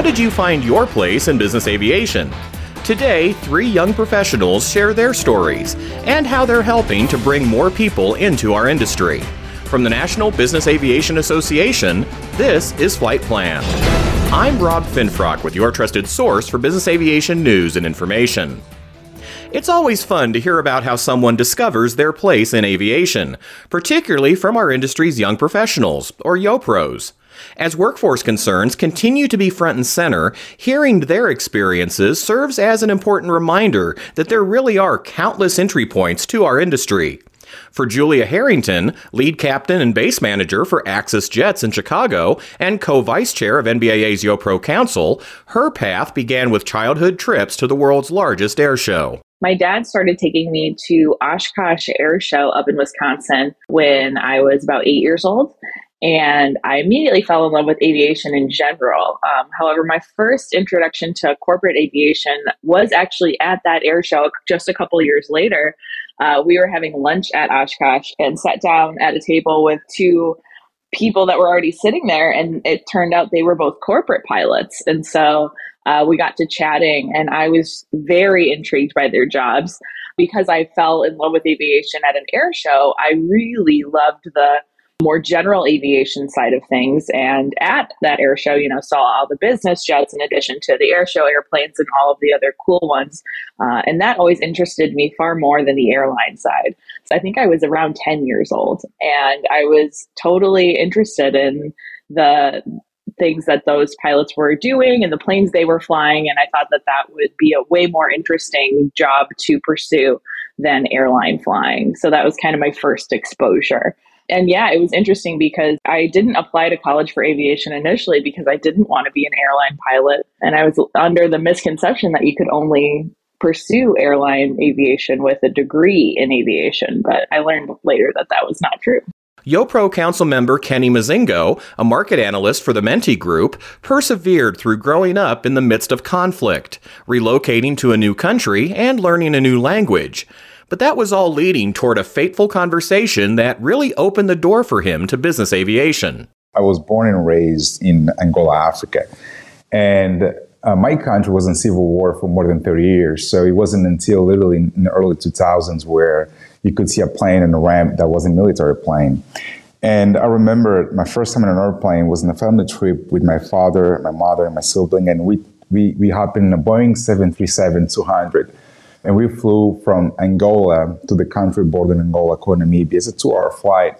How did you find your place in business aviation? Today, three young professionals share their stories and how they're helping to bring more people into our industry. From the National Business Aviation Association, this is Flight Plan. I'm Rob Finfrock with your trusted source for business aviation news and information. It's always fun to hear about how someone discovers their place in aviation, particularly from our industry's young professionals, or YoPros. As workforce concerns continue to be front and center, hearing their experiences serves as an important reminder that there really are countless entry points to our industry. For Julia Harrington, lead captain and base manager for Axis Jets in Chicago and co vice chair of NBAA's YoPro Council, her path began with childhood trips to the world's largest air show. My dad started taking me to Oshkosh Air Show up in Wisconsin when I was about eight years old and I immediately fell in love with aviation in general. Um, however, my first introduction to corporate aviation was actually at that air show just a couple years later. Uh, we were having lunch at Oshkosh and sat down at a table with two people that were already sitting there, and it turned out they were both corporate pilots. And so uh, we got to chatting, and I was very intrigued by their jobs. Because I fell in love with aviation at an air show, I really loved the more general aviation side of things. And at that air show, you know, saw all the business jets in addition to the air show airplanes and all of the other cool ones. Uh, and that always interested me far more than the airline side. So I think I was around 10 years old and I was totally interested in the things that those pilots were doing and the planes they were flying. And I thought that that would be a way more interesting job to pursue than airline flying. So that was kind of my first exposure and yeah, it was interesting because I didn't apply to college for aviation initially because I didn't want to be an airline pilot. And I was under the misconception that you could only pursue airline aviation with a degree in aviation. But I learned later that that was not true. YoPro Council member Kenny Mazingo, a market analyst for the Mente Group, persevered through growing up in the midst of conflict, relocating to a new country, and learning a new language. But that was all leading toward a fateful conversation that really opened the door for him to business aviation. I was born and raised in Angola, Africa. And uh, my country was in civil war for more than 30 years. So it wasn't until literally in the early 2000s where you could see a plane and a ramp that was a military plane. And I remember my first time in an airplane was on a family trip with my father, my mother, and my sibling. And we, we, we hopped in a Boeing 737 200 and we flew from Angola to the country bordering Angola called Namibia. It's a two hour flight.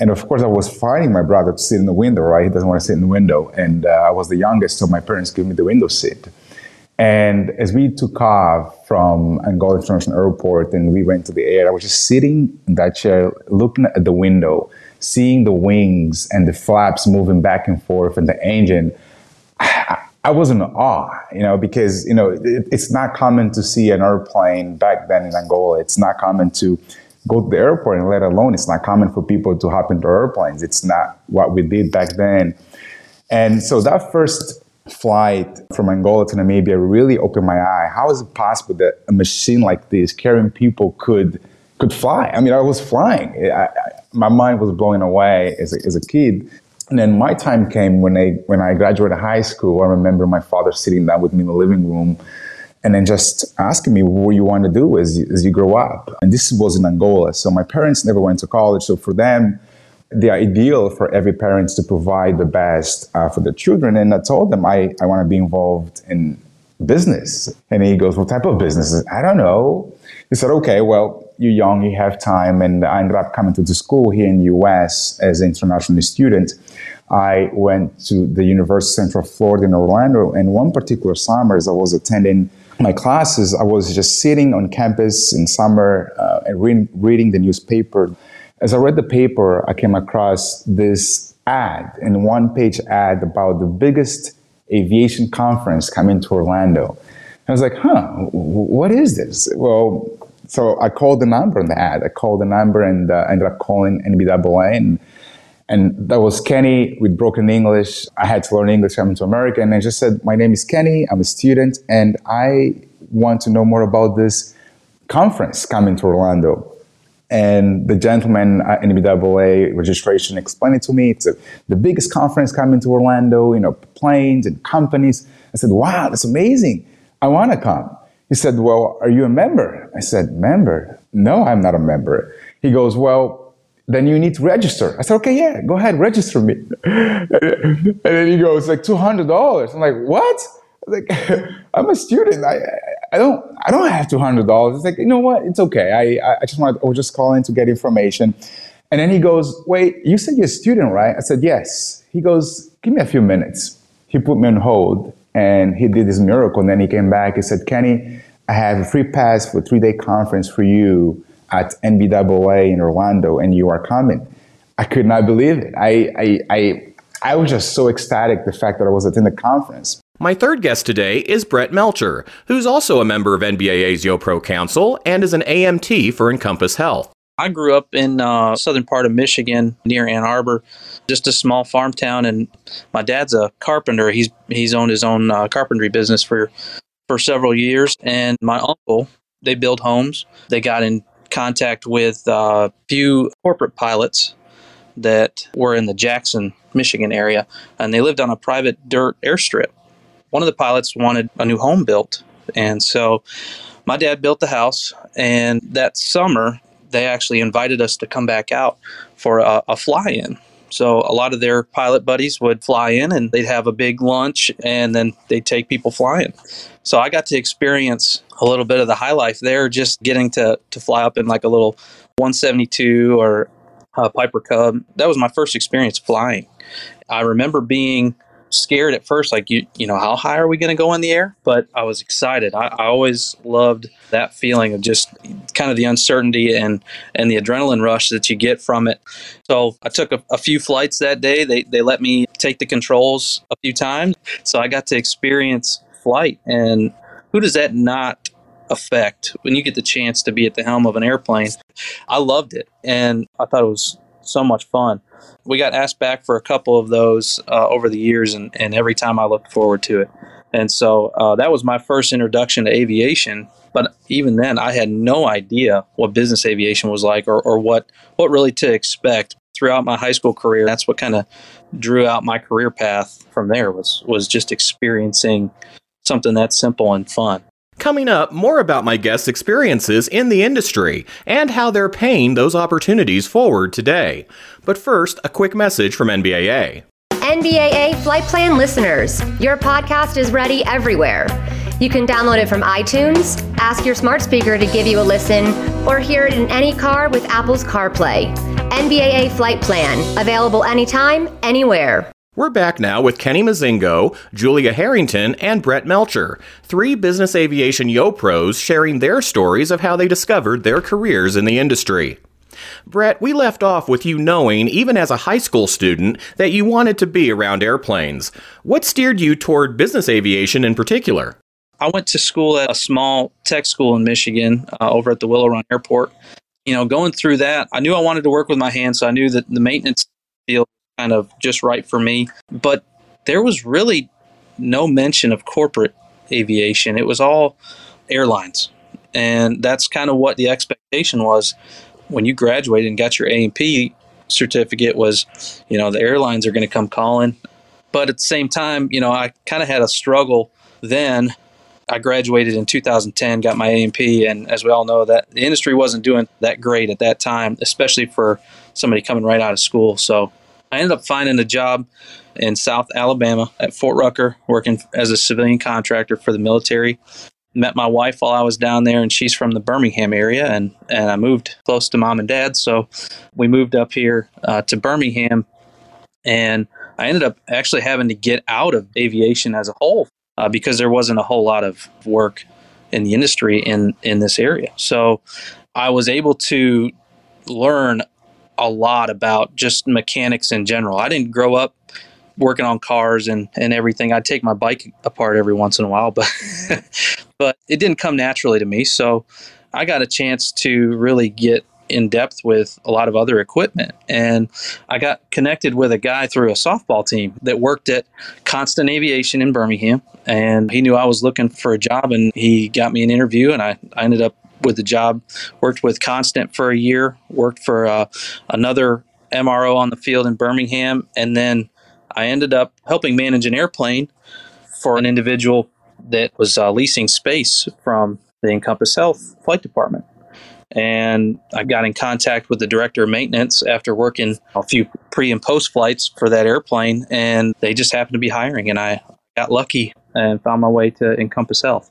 And of course, I was fighting my brother to sit in the window, right? He doesn't want to sit in the window. And uh, I was the youngest, so my parents gave me the window seat. And as we took off from Angola International Airport and we went to the air, I was just sitting in that chair, looking at the window, seeing the wings and the flaps moving back and forth and the engine. I was in awe, you know, because, you know, it, it's not common to see an airplane back then in Angola. It's not common to go to the airport and let alone it's not common for people to hop into airplanes. It's not what we did back then. And so that first flight from Angola to Namibia really opened my eye. How is it possible that a machine like this carrying people could could fly? I mean, I was flying. I, I, my mind was blowing away as a, as a kid. And then my time came when I when I graduated high school. I remember my father sitting down with me in the living room, and then just asking me what you want to do as you, as you grow up. And this was in Angola, so my parents never went to college. So for them, the ideal for every parent to provide the best uh, for their children. And I told them I I want to be involved in business. And he goes, "What type of business?" I don't know. He said, "Okay, well." You're young, you have time, and I ended up coming to the school here in the US as an international student. I went to the University of Central Florida in Orlando, and one particular summer, as I was attending my classes, I was just sitting on campus in summer uh, and re- reading the newspaper. As I read the paper, I came across this ad, and one page ad about the biggest aviation conference coming to Orlando. I was like, huh, what is this? Well, so I called the number in the ad. I called the number and uh, ended up calling NBAA and and that was Kenny with broken English. I had to learn English coming to America. And I just said, My name is Kenny. I'm a student and I want to know more about this conference coming to Orlando. And the gentleman at NBAA registration explained it to me. It's a, the biggest conference coming to Orlando, you know, planes and companies. I said, wow, that's amazing. I want to come. He said, well, are you a member? I said, member? No, I'm not a member. He goes, well, then you need to register. I said, okay, yeah, go ahead, register me. and then he goes, like $200. I'm like, what? like I'm a student. I I don't I don't have two hundred dollars. It's like you know what? It's okay. I I just want I was just calling to get information. And then he goes, wait, you said you're a student, right? I said yes. He goes, give me a few minutes. He put me on hold and he did this miracle. And then he came back. He said, Kenny, I have a free pass for three day conference for you at NBAA in Orlando, and you are coming. I could not believe it. I I I, I was just so ecstatic the fact that I was attending the conference. My third guest today is Brett Melcher, who's also a member of NBAA's YoPro Council and is an AMT for Encompass Health. I grew up in uh, southern part of Michigan near Ann Arbor, just a small farm town, and my dad's a carpenter. He's he's owned his own uh, carpentry business for for several years, and my uncle they build homes. They got in contact with a uh, few corporate pilots that were in the Jackson, Michigan area, and they lived on a private dirt airstrip one of the pilots wanted a new home built. And so my dad built the house. And that summer, they actually invited us to come back out for a, a fly in. So a lot of their pilot buddies would fly in and they'd have a big lunch and then they'd take people flying. So I got to experience a little bit of the high life there, just getting to, to fly up in like a little 172 or a Piper Cub. That was my first experience flying. I remember being scared at first, like you, you know, how high are we going to go in the air? But I was excited. I, I, always loved that feeling of just kind of the uncertainty and and the adrenaline rush that you get from it. So I took a, a few flights that day. They they let me take the controls a few times, so I got to experience flight. And who does that not affect when you get the chance to be at the helm of an airplane? I loved it, and I thought it was so much fun we got asked back for a couple of those uh, over the years, and, and every time I looked forward to it. And so uh, that was my first introduction to aviation. But even then, I had no idea what business aviation was like or, or what, what really to expect throughout my high school career. That's what kind of drew out my career path from there was, was just experiencing something that simple and fun. Coming up, more about my guests' experiences in the industry and how they're paying those opportunities forward today. But first, a quick message from NBAA. NBAA Flight Plan listeners, your podcast is ready everywhere. You can download it from iTunes, ask your smart speaker to give you a listen, or hear it in any car with Apple's CarPlay. NBAA Flight Plan, available anytime, anywhere. We're back now with Kenny Mazingo, Julia Harrington, and Brett Melcher, three business aviation yo pros sharing their stories of how they discovered their careers in the industry. Brett, we left off with you knowing, even as a high school student, that you wanted to be around airplanes. What steered you toward business aviation in particular? I went to school at a small tech school in Michigan uh, over at the Willow Run Airport. You know, going through that, I knew I wanted to work with my hands, so I knew that the maintenance field kind of just right for me. But there was really no mention of corporate aviation. It was all airlines. And that's kind of what the expectation was when you graduated and got your A&P certificate was, you know, the airlines are going to come calling. But at the same time, you know, I kind of had a struggle then. I graduated in 2010, got my A&P, and as we all know, that the industry wasn't doing that great at that time, especially for somebody coming right out of school. So I ended up finding a job in South Alabama at Fort Rucker, working as a civilian contractor for the military. Met my wife while I was down there, and she's from the Birmingham area, and, and I moved close to mom and dad. So we moved up here uh, to Birmingham, and I ended up actually having to get out of aviation as a whole uh, because there wasn't a whole lot of work in the industry in, in this area. So I was able to learn a lot about just mechanics in general. I didn't grow up working on cars and, and everything. I'd take my bike apart every once in a while, but but it didn't come naturally to me. So I got a chance to really get in depth with a lot of other equipment. And I got connected with a guy through a softball team that worked at Constant Aviation in Birmingham. And he knew I was looking for a job and he got me an interview and I, I ended up with the job. Worked with Constant for a year. Worked for uh, another MRO on the field in Birmingham, and then I ended up helping manage an airplane for an individual that was uh, leasing space from the Encompass Health Flight Department. And I got in contact with the director of maintenance after working a few pre and post flights for that airplane, and they just happened to be hiring. And I got lucky and found my way to Encompass Health.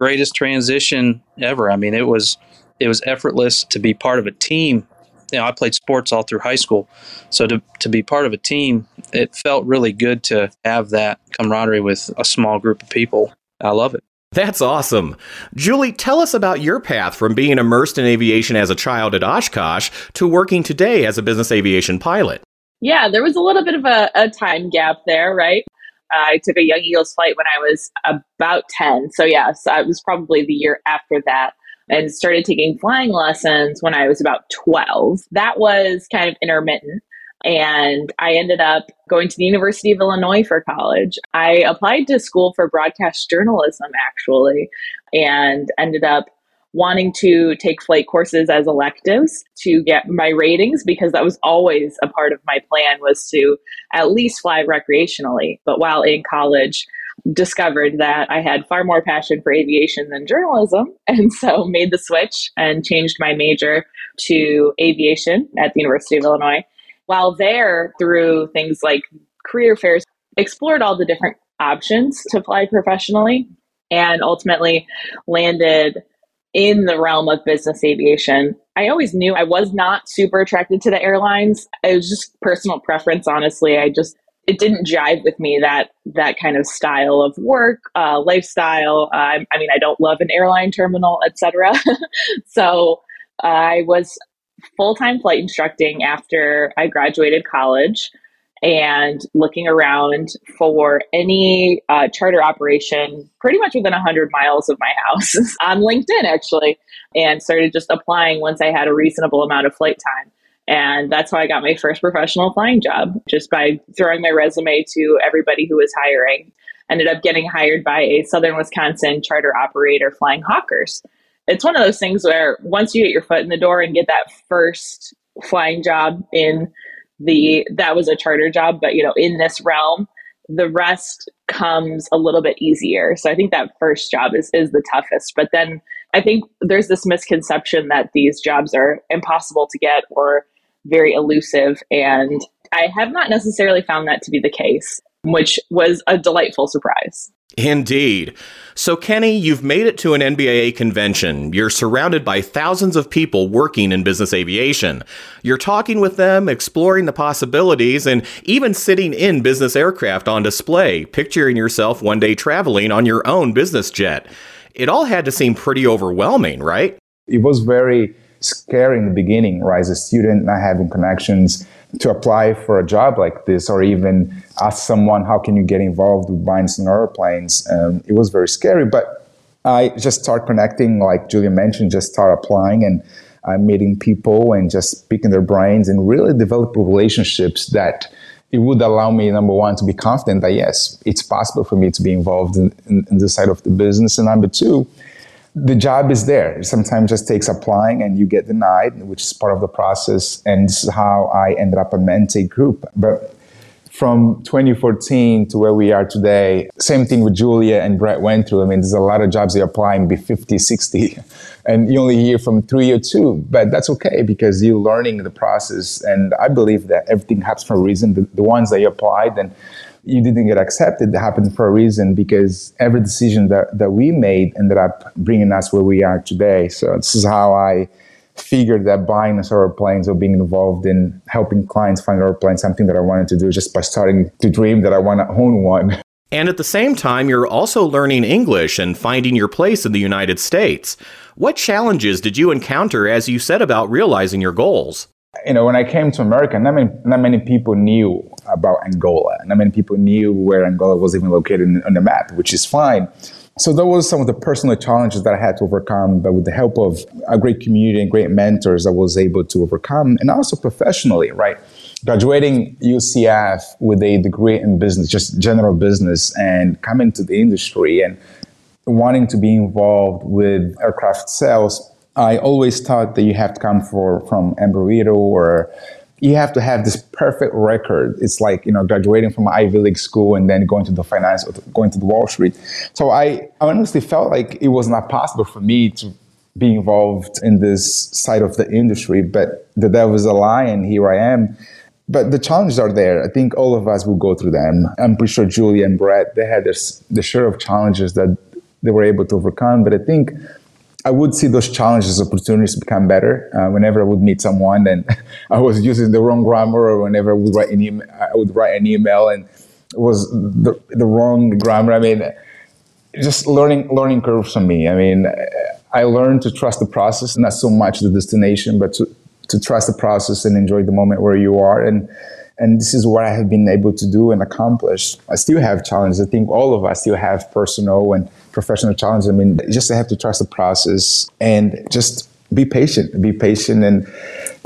Greatest transition ever. I mean, it was it was effortless to be part of a team. You know, I played sports all through high school, so to to be part of a team, it felt really good to have that camaraderie with a small group of people. I love it. That's awesome. Julie, tell us about your path from being immersed in aviation as a child at Oshkosh to working today as a business aviation pilot. Yeah, there was a little bit of a, a time gap there, right? I took a Young Eagles flight when I was about 10. So, yes, I was probably the year after that and started taking flying lessons when I was about 12. That was kind of intermittent. And I ended up going to the University of Illinois for college. I applied to school for broadcast journalism, actually, and ended up wanting to take flight courses as electives to get my ratings because that was always a part of my plan was to at least fly recreationally. But while in college discovered that i had far more passion for aviation than journalism and so made the switch and changed my major to aviation at the university of illinois. While there through things like career fairs explored all the different options to fly professionally and ultimately landed in the realm of business aviation. I always knew I was not super attracted to the airlines. It was just personal preference, honestly. I just it didn't jive with me that that kind of style of work, uh, lifestyle. Uh, I mean, I don't love an airline terminal, etc. so I was full time flight instructing after I graduated college and looking around for any uh, charter operation pretty much within 100 miles of my house on LinkedIn, actually, and started just applying once I had a reasonable amount of flight time. And that's how I got my first professional flying job, just by throwing my resume to everybody who was hiring. Ended up getting hired by a Southern Wisconsin charter operator flying Hawkers. It's one of those things where once you get your foot in the door and get that first flying job in the that was a charter job but you know in this realm the rest comes a little bit easier. So i think that first job is is the toughest. But then i think there's this misconception that these jobs are impossible to get or very elusive. And i have not necessarily found that to be the case which was a delightful surprise Indeed. So, Kenny, you've made it to an NBAA convention. You're surrounded by thousands of people working in business aviation. You're talking with them, exploring the possibilities, and even sitting in business aircraft on display, picturing yourself one day traveling on your own business jet. It all had to seem pretty overwhelming, right? It was very scary in the beginning, right? As a student, not having connections to apply for a job like this or even ask someone how can you get involved with buying some airplanes um, it was very scary but i just start connecting like julia mentioned just start applying and uh, meeting people and just picking their brains and really develop relationships that it would allow me number one to be confident that yes it's possible for me to be involved in, in, in this side of the business and number two the job is there. Sometimes just takes applying and you get denied, which is part of the process. And this is how I ended up a Mente group. But from 2014 to where we are today, same thing with Julia and Brett went through. I mean, there's a lot of jobs they apply and be 50, 60, and you only hear from three or two, but that's okay because you're learning the process. And I believe that everything happens for a reason. The, the ones that you applied and you didn't get accepted happened for a reason because every decision that, that we made ended up bringing us where we are today. So this is how I figured that buying a airplanes or being involved in helping clients find airplanes something that I wanted to do just by starting to dream that I want to own one. And at the same time, you're also learning English and finding your place in the United States. What challenges did you encounter as you set about realizing your goals? You know, when I came to America, not many, not many people knew about Angola. Not many people knew where Angola was even located on the map, which is fine. So those were some of the personal challenges that I had to overcome, but with the help of a great community and great mentors, I was able to overcome, and also professionally, right? Graduating UCF with a degree in business, just general business, and coming to the industry and wanting to be involved with aircraft sales I always thought that you have to come for, from Embry-Riddle or you have to have this perfect record. It's like, you know, graduating from Ivy League school and then going to the finance, or going to the Wall Street. So I honestly felt like it was not possible for me to be involved in this side of the industry, but the devil is a lie and here I am. But the challenges are there. I think all of us will go through them. I'm pretty sure Julia and Brett, they had the share of challenges that they were able to overcome. But I think I would see those challenges opportunities become better. Uh, whenever I would meet someone and I was using the wrong grammar, or whenever I would write an would write an email and it was the, the wrong grammar. I mean, just learning learning curves for me. I mean, I learned to trust the process, not so much the destination, but to to trust the process and enjoy the moment where you are. And and this is what I have been able to do and accomplish. I still have challenges. I think all of us still have personal and professional challenges. I mean, just have to trust the process and just be patient. Be patient, and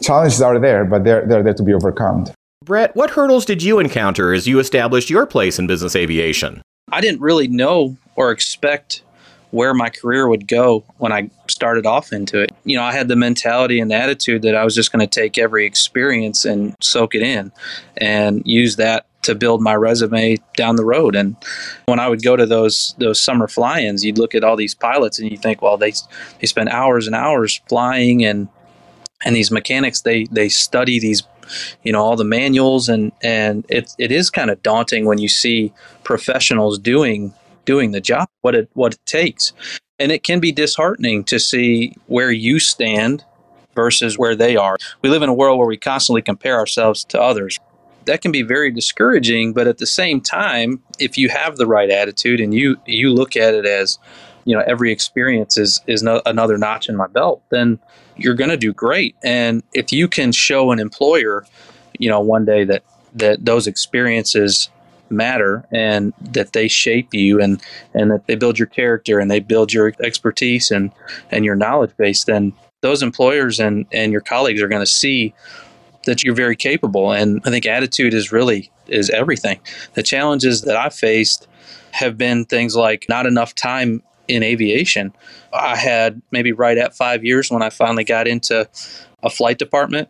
challenges are there, but they're they're there to be overcome. Brett, what hurdles did you encounter as you established your place in business aviation? I didn't really know or expect where my career would go when I started off into it. You know, I had the mentality and the attitude that I was just going to take every experience and soak it in and use that to build my resume down the road. And when I would go to those those summer fly-ins, you'd look at all these pilots and you think, well, they they spend hours and hours flying and and these mechanics they they study these you know all the manuals and and it it is kind of daunting when you see professionals doing doing the job, what it what it takes. And it can be disheartening to see where you stand versus where they are. We live in a world where we constantly compare ourselves to others. That can be very discouraging, but at the same time, if you have the right attitude and you you look at it as, you know, every experience is is no, another notch in my belt, then you're going to do great. And if you can show an employer, you know, one day that that those experiences matter and that they shape you and and that they build your character and they build your expertise and and your knowledge base then those employers and and your colleagues are going to see that you're very capable. And i think attitude is really is everything. The challenges that i faced have been things like not enough time in aviation. I had maybe right at five years when i finally got into a flight department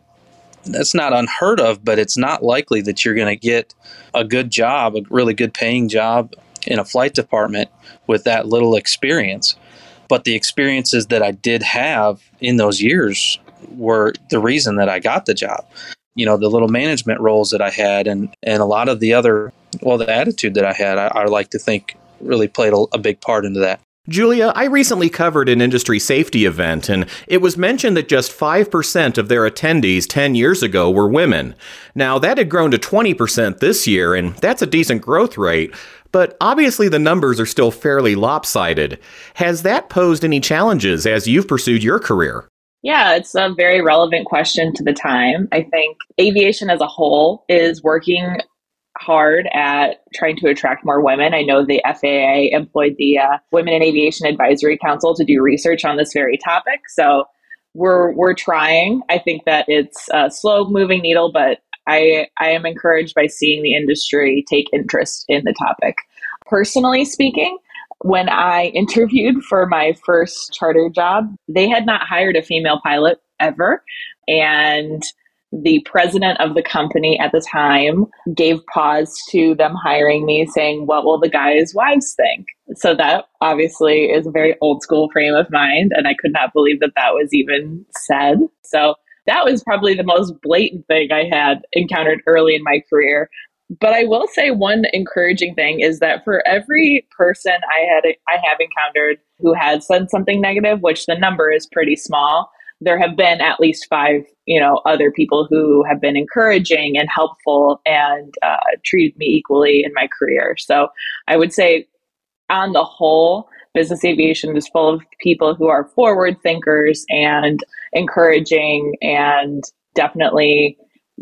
that's not unheard of, but it's not likely that you're going to get a good job, a really good paying job in a flight department with that little experience. But the experiences that I did have in those years were the reason that I got the job. You know, the little management roles that I had and, and a lot of the other, well, the attitude that I had, I, I like to think really played a, a big part into that. Julia, I recently covered an industry safety event, and it was mentioned that just 5% of their attendees 10 years ago were women. Now, that had grown to 20% this year, and that's a decent growth rate, but obviously the numbers are still fairly lopsided. Has that posed any challenges as you've pursued your career? Yeah, it's a very relevant question to the time. I think aviation as a whole is working hard at trying to attract more women. I know the FAA employed the uh, Women in Aviation Advisory Council to do research on this very topic. So we're we're trying. I think that it's a slow moving needle, but I I am encouraged by seeing the industry take interest in the topic. Personally speaking, when I interviewed for my first charter job, they had not hired a female pilot ever. And the president of the company at the time gave pause to them hiring me, saying, What will the guys' wives think? So that obviously is a very old school frame of mind. And I could not believe that that was even said. So that was probably the most blatant thing I had encountered early in my career. But I will say one encouraging thing is that for every person I had I have encountered who had said something negative, which the number is pretty small, there have been at least five, you know, other people who have been encouraging and helpful and uh, treated me equally in my career. So I would say, on the whole, business aviation is full of people who are forward thinkers and encouraging and definitely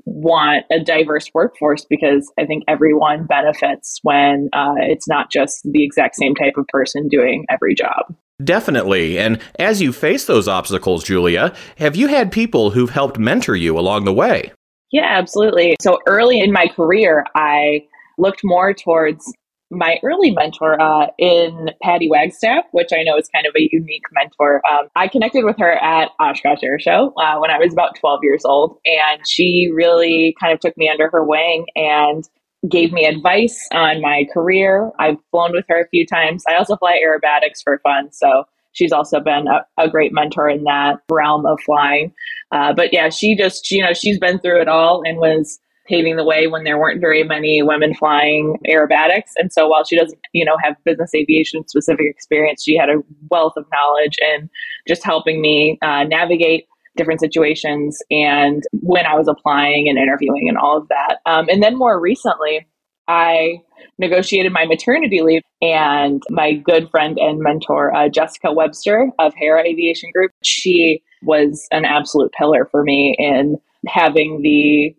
want a diverse workforce because I think everyone benefits when uh, it's not just the exact same type of person doing every job. Definitely. And as you face those obstacles, Julia, have you had people who've helped mentor you along the way? Yeah, absolutely. So early in my career, I looked more towards my early mentor uh, in Patty Wagstaff, which I know is kind of a unique mentor. Um, I connected with her at Oshkosh Air Show uh, when I was about 12 years old, and she really kind of took me under her wing and gave me advice on my career. I've flown with her a few times. I also fly aerobatics for fun, so she's also been a, a great mentor in that realm of flying. Uh, but yeah, she just you know she's been through it all and was paving the way when there weren't very many women flying aerobatics. And so while she doesn't, you know, have business aviation specific experience, she had a wealth of knowledge and just helping me uh, navigate different situations and when I was applying and interviewing and all of that. Um, and then more recently, I negotiated my maternity leave, and my good friend and mentor, uh, Jessica Webster of Hera Aviation Group, she was an absolute pillar for me in having the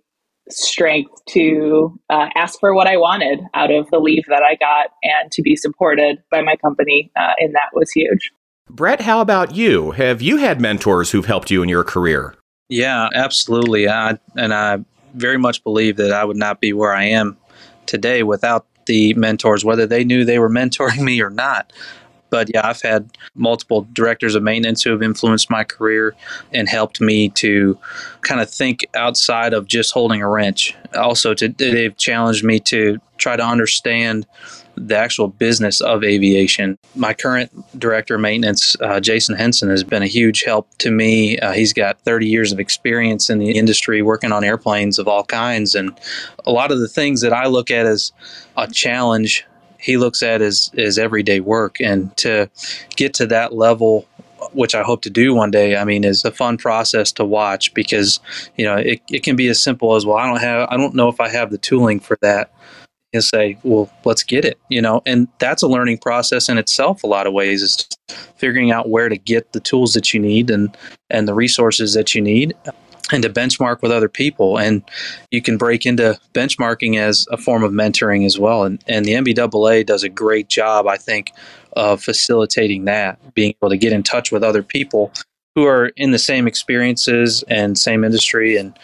strength to uh, ask for what I wanted out of the leave that I got and to be supported by my company. Uh, and that was huge. Brett, how about you? Have you had mentors who've helped you in your career? Yeah, absolutely. I, and I very much believe that I would not be where I am today without the mentors, whether they knew they were mentoring me or not. But yeah, I've had multiple directors of maintenance who have influenced my career and helped me to kind of think outside of just holding a wrench. Also, to, they've challenged me to try to understand the actual business of aviation. My current director of maintenance, uh, Jason Henson, has been a huge help to me. Uh, he's got 30 years of experience in the industry working on airplanes of all kinds. And a lot of the things that I look at as a challenge he looks at as, as everyday work. And to get to that level, which I hope to do one day, I mean, is a fun process to watch because, you know, it, it can be as simple as, well, I don't have, I don't know if I have the tooling for that. And say, well, let's get it, you know, and that's a learning process in itself. A lot of ways is figuring out where to get the tools that you need and and the resources that you need and to benchmark with other people. And you can break into benchmarking as a form of mentoring as well. And, and the NBAA does a great job, I think, of facilitating that, being able to get in touch with other people who are in the same experiences and same industry. And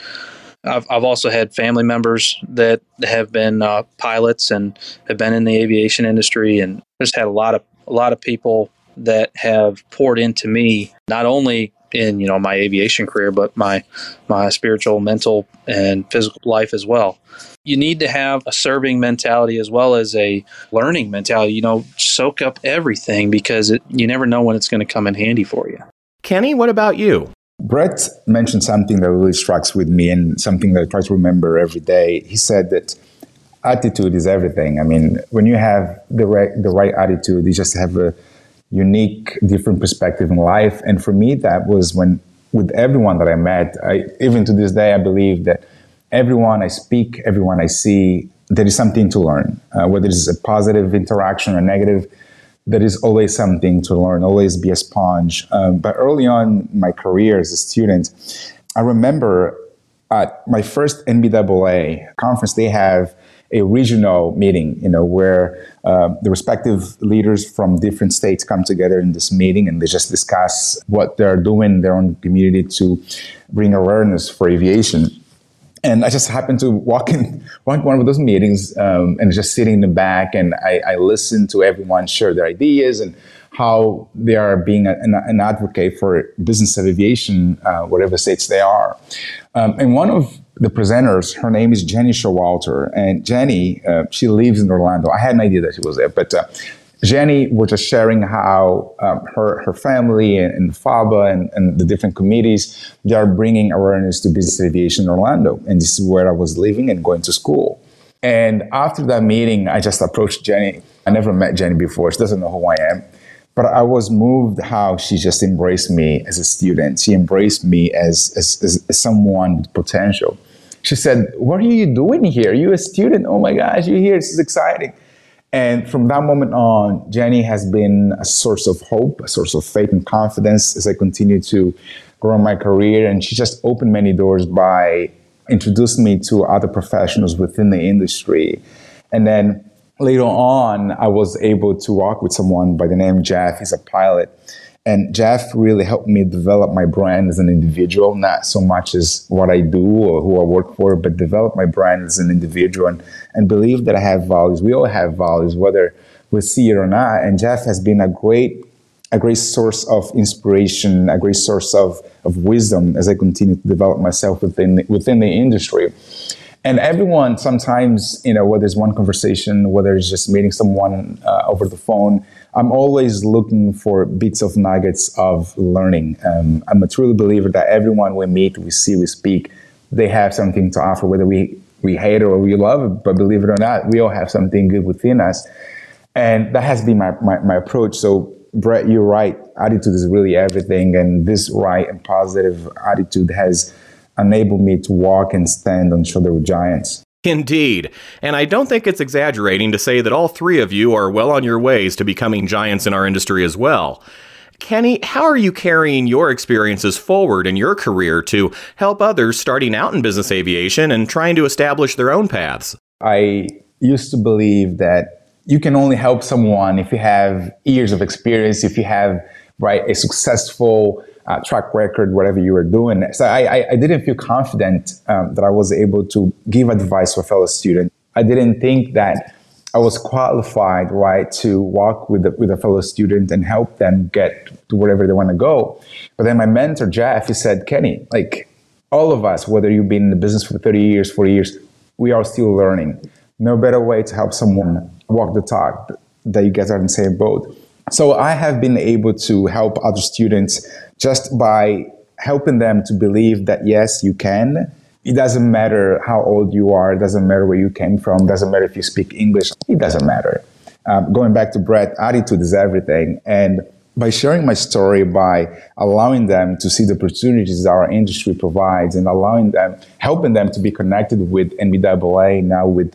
I've, I've also had family members that have been uh, pilots and have been in the aviation industry, and just had a lot of a lot of people that have poured into me not only in you know my aviation career, but my my spiritual, mental, and physical life as well. You need to have a serving mentality as well as a learning mentality. You know, soak up everything because it, you never know when it's going to come in handy for you. Kenny, what about you? Brett mentioned something that really strikes with me and something that I try to remember every day. He said that attitude is everything. I mean, when you have the right, the right attitude, you just have a unique, different perspective in life. And for me, that was when, with everyone that I met, I, even to this day, I believe that everyone I speak, everyone I see, there is something to learn. Uh, whether it's a positive interaction or negative, there is always something to learn, always be a sponge. Um, but early on my career as a student, I remember at my first NBAA conference, they have a regional meeting, you know, where uh, the respective leaders from different states come together in this meeting and they just discuss what they're doing in their own community to bring awareness for aviation. And I just happened to walk in one of those meetings um, and just sitting in the back, and I, I listened to everyone share their ideas and how they are being an, an advocate for business aviation, uh, whatever states they are. Um, and one of the presenters, her name is Jenny Showalter. And Jenny, uh, she lives in Orlando. I had an idea that she was there, but uh, Jenny was just sharing how um, her, her family and, and FABA and, and, the different committees, they are bringing awareness to business aviation in Orlando. And this is where I was living and going to school. And after that meeting, I just approached Jenny. I never met Jenny before. She doesn't know who I am. But I was moved how she just embraced me as a student. She embraced me as, as, as, someone with potential. She said, What are you doing here? Are you a student? Oh my gosh, you're here. This is exciting. And from that moment on, Jenny has been a source of hope, a source of faith and confidence as I continue to grow my career. And she just opened many doors by introducing me to other professionals within the industry. And then later on, I was able to walk with someone by the name Jeff. He's a pilot. And Jeff really helped me develop my brand as an individual, not so much as what I do or who I work for, but develop my brand as an individual and, and believe that I have values. We all have values, whether we see it or not. And Jeff has been a great a great source of inspiration, a great source of, of wisdom as I continue to develop myself within within the industry. And everyone sometimes, you know, whether it's one conversation, whether it's just meeting someone uh, over the phone, I'm always looking for bits of nuggets of learning. Um, I'm a truly believer that everyone we meet, we see, we speak, they have something to offer, whether we, we hate or we love it, but believe it or not, we all have something good within us. And that has been my, my, my approach. So Brett, you're right. Attitude is really everything. And this right and positive attitude has enabled me to walk and stand on shoulder with giants. Indeed. And I don't think it's exaggerating to say that all three of you are well on your ways to becoming giants in our industry as well. Kenny, how are you carrying your experiences forward in your career to help others starting out in business aviation and trying to establish their own paths? I used to believe that you can only help someone if you have years of experience, if you have right a successful uh, track record, whatever you were doing. So I, I, I didn't feel confident um, that I was able to give advice to a fellow student. I didn't think that I was qualified, right, to walk with a, with a fellow student and help them get to wherever they want to go. But then my mentor Jeff, he said, Kenny, like all of us, whether you've been in the business for 30 years, 40 years, we are still learning. No better way to help someone walk the talk that you guys are in the same boat. So I have been able to help other students just by helping them to believe that yes, you can. It doesn't matter how old you are. It doesn't matter where you came from. Doesn't matter if you speak English. It doesn't matter. Um, going back to Brett, attitude is everything. And by sharing my story, by allowing them to see the opportunities our industry provides and allowing them, helping them to be connected with NBAA now with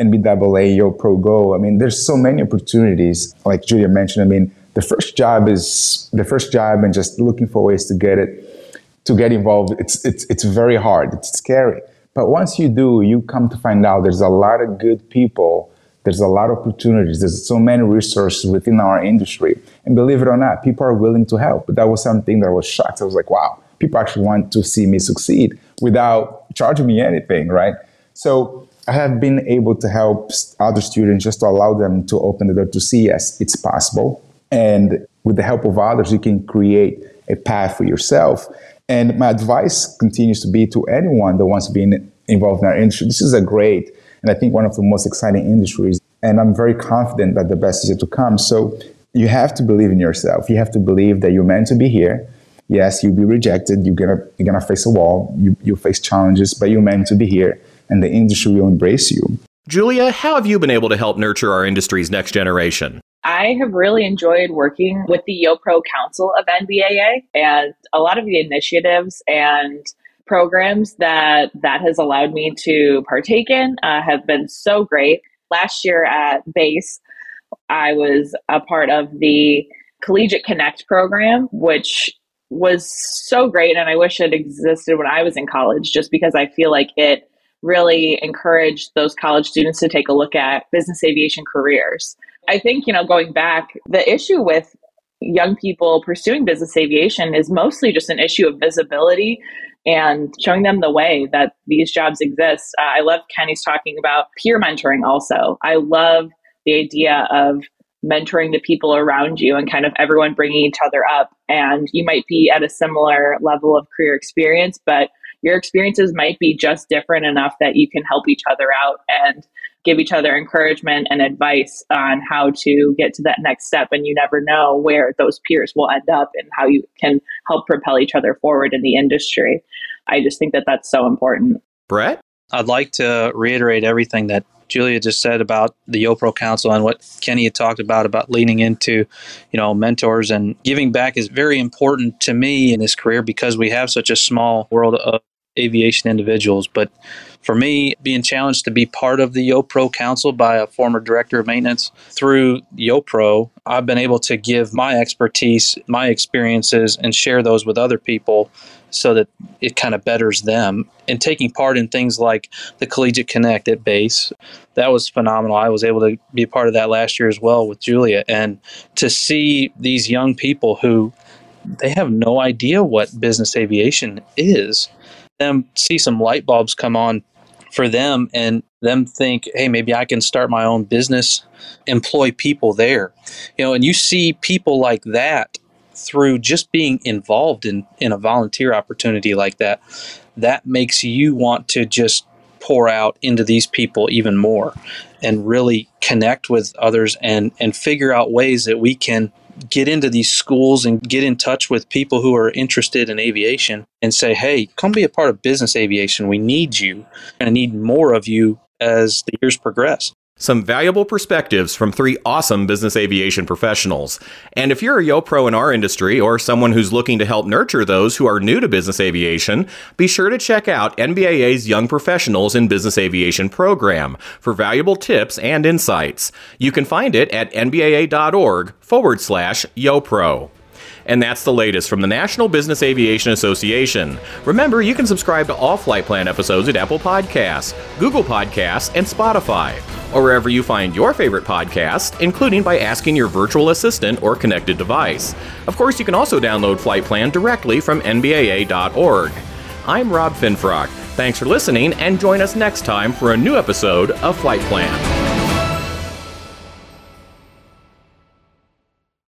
NBAA, Yo Pro Go. I mean, there's so many opportunities. Like Julia mentioned, I mean, the first job is the first job, and just looking for ways to get it, to get involved. It's it's it's very hard. It's scary. But once you do, you come to find out there's a lot of good people. There's a lot of opportunities. There's so many resources within our industry. And believe it or not, people are willing to help. But that was something that was shocked. I was like, wow, people actually want to see me succeed without charging me anything, right? So I have been able to help other students just to allow them to open the door to see, yes, it's possible. And with the help of others, you can create a path for yourself. And my advice continues to be to anyone that wants to be in, involved in our industry. This is a great, and I think one of the most exciting industries. And I'm very confident that the best is yet to come. So you have to believe in yourself. You have to believe that you're meant to be here. Yes, you'll be rejected. You're gonna you're gonna face a wall. You you face challenges, but you're meant to be here and the industry will embrace you. Julia, how have you been able to help nurture our industry's next generation? I have really enjoyed working with the YoPro Council of NBAA and a lot of the initiatives and programs that that has allowed me to partake in uh, have been so great. Last year at BACE, I was a part of the Collegiate Connect program, which was so great. And I wish it existed when I was in college, just because I feel like it really encourage those college students to take a look at business aviation careers. I think, you know, going back, the issue with young people pursuing business aviation is mostly just an issue of visibility and showing them the way that these jobs exist. Uh, I love Kenny's talking about peer mentoring also. I love the idea of mentoring the people around you and kind of everyone bringing each other up. And you might be at a similar level of career experience, but your experiences might be just different enough that you can help each other out and give each other encouragement and advice on how to get to that next step. And you never know where those peers will end up and how you can help propel each other forward in the industry. I just think that that's so important. Brett? I'd like to reiterate everything that Julia just said about the YoPro Council and what Kenny had talked about about leaning into, you know, mentors and giving back is very important to me in this career because we have such a small world of aviation individuals. But for me, being challenged to be part of the YoPro Council by a former director of maintenance through YoPro, I've been able to give my expertise, my experiences, and share those with other people so that it kind of betters them. And taking part in things like the Collegiate Connect at BACE, that was phenomenal. I was able to be a part of that last year as well with Julia. And to see these young people who they have no idea what business aviation is. Them see some light bulbs come on for them and them think, hey, maybe I can start my own business, employ people there. You know, and you see people like that through just being involved in, in a volunteer opportunity like that, that makes you want to just pour out into these people even more and really connect with others and, and figure out ways that we can get into these schools and get in touch with people who are interested in aviation and say, hey, come be a part of business aviation. We need you and I need more of you as the years progress. Some valuable perspectives from three awesome business aviation professionals. And if you're a YoPro in our industry or someone who's looking to help nurture those who are new to business aviation, be sure to check out NBAA's Young Professionals in Business Aviation program for valuable tips and insights. You can find it at nbaa.org forward slash YoPro. And that's the latest from the National Business Aviation Association. Remember, you can subscribe to all Flight Plan episodes at Apple Podcasts, Google Podcasts, and Spotify, or wherever you find your favorite podcast, including by asking your virtual assistant or connected device. Of course, you can also download Flight Plan directly from NBAA.org. I'm Rob Finfrock. Thanks for listening, and join us next time for a new episode of Flight Plan.